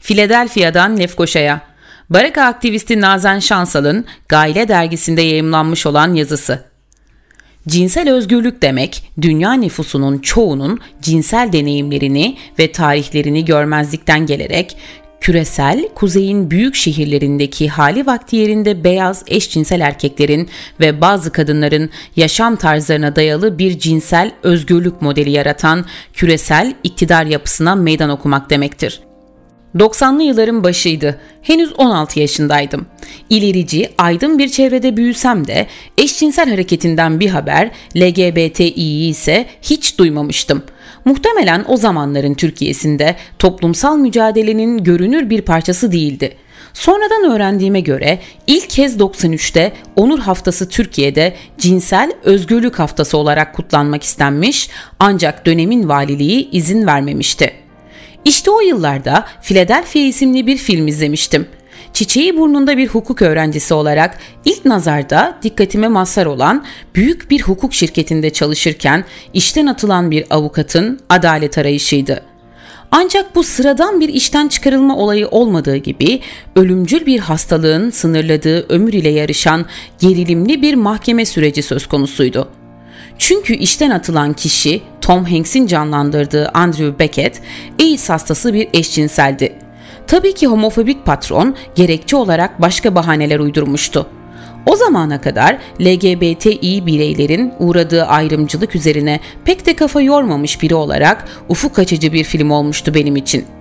Philadelphia'dan Lefkoşa'ya. Baraka aktivisti Nazen Şansal'ın Gaile dergisinde yayımlanmış olan yazısı. Cinsel özgürlük demek, dünya nüfusunun çoğunun cinsel deneyimlerini ve tarihlerini görmezlikten gelerek küresel kuzeyin büyük şehirlerindeki hali vakti yerinde beyaz eşcinsel erkeklerin ve bazı kadınların yaşam tarzlarına dayalı bir cinsel özgürlük modeli yaratan küresel iktidar yapısına meydan okumak demektir. 90'lı yılların başıydı. Henüz 16 yaşındaydım. İlerici, aydın bir çevrede büyüsem de eşcinsel hareketinden bir haber, LGBTİ'yi ise hiç duymamıştım. Muhtemelen o zamanların Türkiye'sinde toplumsal mücadelenin görünür bir parçası değildi. Sonradan öğrendiğime göre ilk kez 93'te Onur Haftası Türkiye'de cinsel özgürlük haftası olarak kutlanmak istenmiş ancak dönemin valiliği izin vermemişti. İşte o yıllarda Philadelphia isimli bir film izlemiştim. Çiçeği burnunda bir hukuk öğrencisi olarak ilk nazarda dikkatime mazhar olan büyük bir hukuk şirketinde çalışırken işten atılan bir avukatın adalet arayışıydı. Ancak bu sıradan bir işten çıkarılma olayı olmadığı gibi ölümcül bir hastalığın sınırladığı ömür ile yarışan gerilimli bir mahkeme süreci söz konusuydu. Çünkü işten atılan kişi Tom Hanks'in canlandırdığı Andrew Beckett AIDS hastası bir eşcinseldi. Tabii ki homofobik patron gerekçe olarak başka bahaneler uydurmuştu. O zamana kadar LGBTİ bireylerin uğradığı ayrımcılık üzerine pek de kafa yormamış biri olarak ufuk açıcı bir film olmuştu benim için.''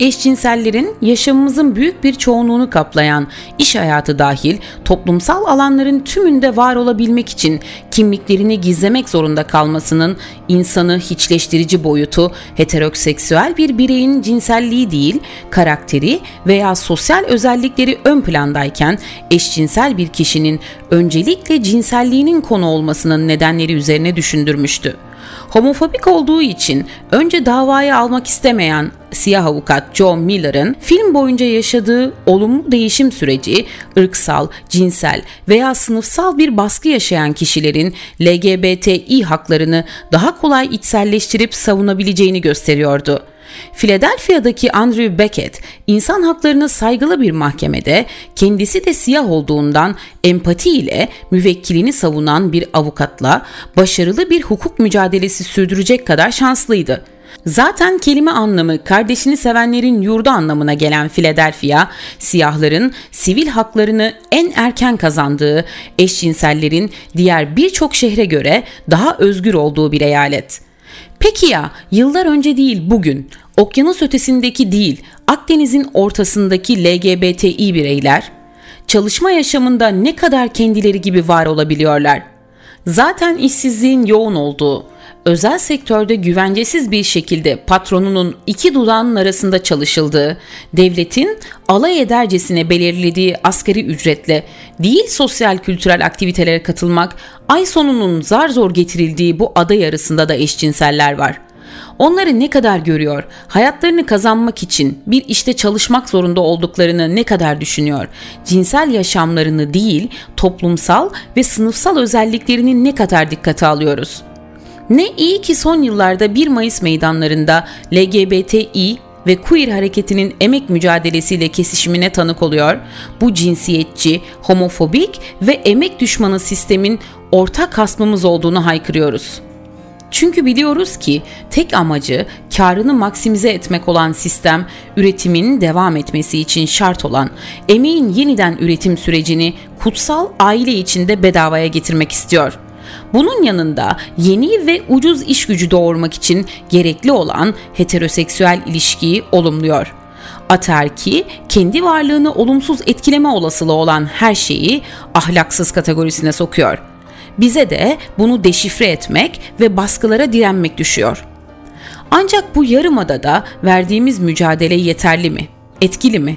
Eşcinsellerin yaşamımızın büyük bir çoğunluğunu kaplayan iş hayatı dahil toplumsal alanların tümünde var olabilmek için kimliklerini gizlemek zorunda kalmasının insanı hiçleştirici boyutu heteroseksüel bir bireyin cinselliği değil, karakteri veya sosyal özellikleri ön plandayken eşcinsel bir kişinin öncelikle cinselliğinin konu olmasının nedenleri üzerine düşündürmüştü. Homofobik olduğu için önce davayı almak istemeyen siyah avukat John Miller'ın film boyunca yaşadığı olumlu değişim süreci ırksal, cinsel veya sınıfsal bir baskı yaşayan kişilerin LGBTİ haklarını daha kolay içselleştirip savunabileceğini gösteriyordu. Philadelphia'daki Andrew Beckett insan haklarına saygılı bir mahkemede kendisi de siyah olduğundan empati ile müvekkilini savunan bir avukatla başarılı bir hukuk mücadelesi sürdürecek kadar şanslıydı. Zaten kelime anlamı kardeşini sevenlerin yurdu anlamına gelen Philadelphia, siyahların sivil haklarını en erken kazandığı, eşcinsellerin diğer birçok şehre göre daha özgür olduğu bir eyalet. Peki ya yıllar önce değil bugün, okyanus ötesindeki değil Akdeniz'in ortasındaki LGBTİ bireyler çalışma yaşamında ne kadar kendileri gibi var olabiliyorlar? Zaten işsizliğin yoğun olduğu, özel sektörde güvencesiz bir şekilde patronunun iki dudağının arasında çalışıldığı, devletin alay edercesine belirlediği asgari ücretle değil sosyal kültürel aktivitelere katılmak, ay sonunun zar zor getirildiği bu aday arasında da eşcinseller var. Onları ne kadar görüyor, hayatlarını kazanmak için bir işte çalışmak zorunda olduklarını ne kadar düşünüyor, cinsel yaşamlarını değil toplumsal ve sınıfsal özelliklerini ne kadar dikkate alıyoruz?'' Ne iyi ki son yıllarda 1 Mayıs meydanlarında LGBTİ ve queer hareketinin emek mücadelesiyle kesişimine tanık oluyor. Bu cinsiyetçi, homofobik ve emek düşmanı sistemin ortak hasmımız olduğunu haykırıyoruz. Çünkü biliyoruz ki tek amacı karını maksimize etmek olan sistem üretimin devam etmesi için şart olan emeğin yeniden üretim sürecini kutsal aile içinde bedavaya getirmek istiyor. Bunun yanında yeni ve ucuz iş gücü doğurmak için gerekli olan heteroseksüel ilişkiyi olumluyor. Aterki kendi varlığını olumsuz etkileme olasılığı olan her şeyi ahlaksız kategorisine sokuyor. Bize de bunu deşifre etmek ve baskılara direnmek düşüyor. Ancak bu yarımadada verdiğimiz mücadele yeterli mi? Etkili mi?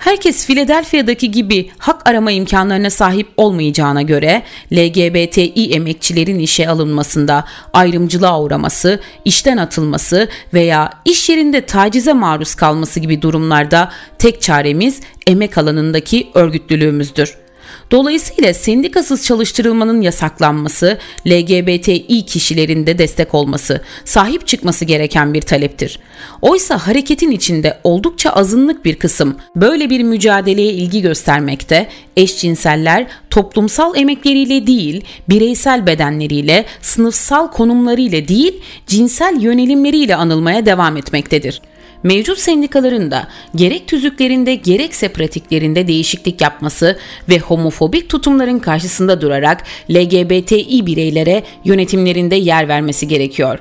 Herkes Philadelphia'daki gibi hak arama imkanlarına sahip olmayacağına göre LGBTİ emekçilerin işe alınmasında ayrımcılığa uğraması, işten atılması veya iş yerinde tacize maruz kalması gibi durumlarda tek çaremiz emek alanındaki örgütlülüğümüzdür. Dolayısıyla sendikasız çalıştırılmanın yasaklanması, LGBTİ kişilerin de destek olması, sahip çıkması gereken bir taleptir. Oysa hareketin içinde oldukça azınlık bir kısım böyle bir mücadeleye ilgi göstermekte, eşcinseller toplumsal emekleriyle değil, bireysel bedenleriyle, sınıfsal konumlarıyla değil, cinsel yönelimleriyle anılmaya devam etmektedir mevcut sendikaların da gerek tüzüklerinde gerekse pratiklerinde değişiklik yapması ve homofobik tutumların karşısında durarak LGBTİ bireylere yönetimlerinde yer vermesi gerekiyor.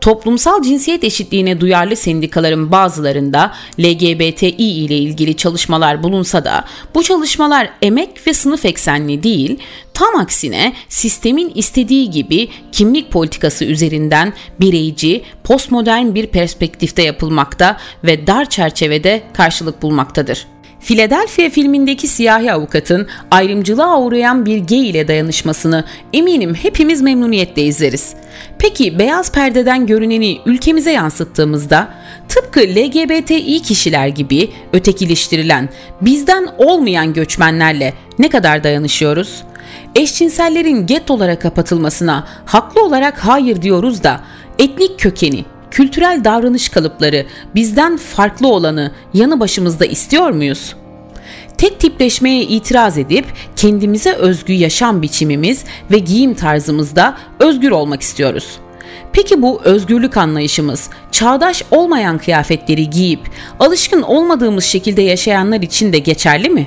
Toplumsal cinsiyet eşitliğine duyarlı sendikaların bazılarında LGBTİ ile ilgili çalışmalar bulunsa da bu çalışmalar emek ve sınıf eksenli değil, tam aksine sistemin istediği gibi kimlik politikası üzerinden bireyci, postmodern bir perspektifte yapılmakta ve dar çerçevede karşılık bulmaktadır. Philadelphia filmindeki siyahi avukatın ayrımcılığa uğrayan bir gay ile dayanışmasını eminim hepimiz memnuniyetle izleriz. Peki beyaz perdeden görüneni ülkemize yansıttığımızda tıpkı LGBTİ kişiler gibi ötekileştirilen bizden olmayan göçmenlerle ne kadar dayanışıyoruz? Eşcinsellerin gettolara kapatılmasına haklı olarak hayır diyoruz da etnik kökeni, kültürel davranış kalıpları bizden farklı olanı yanı başımızda istiyor muyuz? Tek tipleşmeye itiraz edip kendimize özgü yaşam biçimimiz ve giyim tarzımızda özgür olmak istiyoruz. Peki bu özgürlük anlayışımız çağdaş olmayan kıyafetleri giyip alışkın olmadığımız şekilde yaşayanlar için de geçerli mi?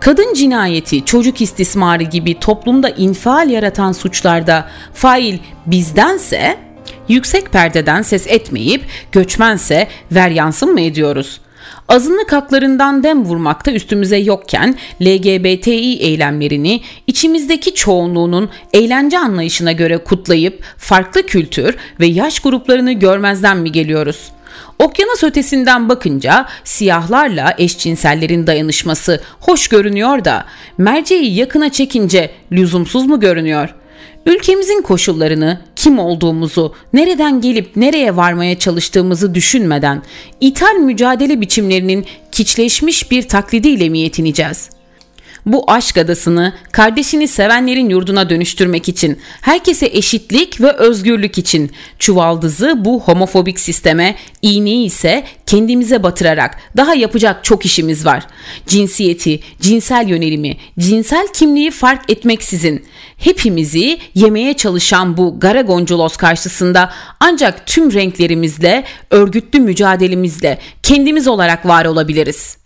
Kadın cinayeti, çocuk istismarı gibi toplumda infial yaratan suçlarda fail bizdense yüksek perdeden ses etmeyip göçmense ver yansın mı ediyoruz? Azınlık haklarından dem vurmakta üstümüze yokken LGBTİ eylemlerini içimizdeki çoğunluğunun eğlence anlayışına göre kutlayıp farklı kültür ve yaş gruplarını görmezden mi geliyoruz? Okyanus ötesinden bakınca siyahlarla eşcinsellerin dayanışması hoş görünüyor da merceği yakına çekince lüzumsuz mu görünüyor? Ülkemizin koşullarını, kim olduğumuzu, nereden gelip nereye varmaya çalıştığımızı düşünmeden ithal mücadele biçimlerinin kiçleşmiş bir taklidiyle mi yetineceğiz?'' Bu aşk adasını kardeşini sevenlerin yurduna dönüştürmek için, herkese eşitlik ve özgürlük için çuvaldızı bu homofobik sisteme, iğneyi ise kendimize batırarak daha yapacak çok işimiz var. Cinsiyeti, cinsel yönelimi, cinsel kimliği fark etmeksizin hepimizi yemeye çalışan bu Garagonculos karşısında ancak tüm renklerimizle, örgütlü mücadelemizle kendimiz olarak var olabiliriz.''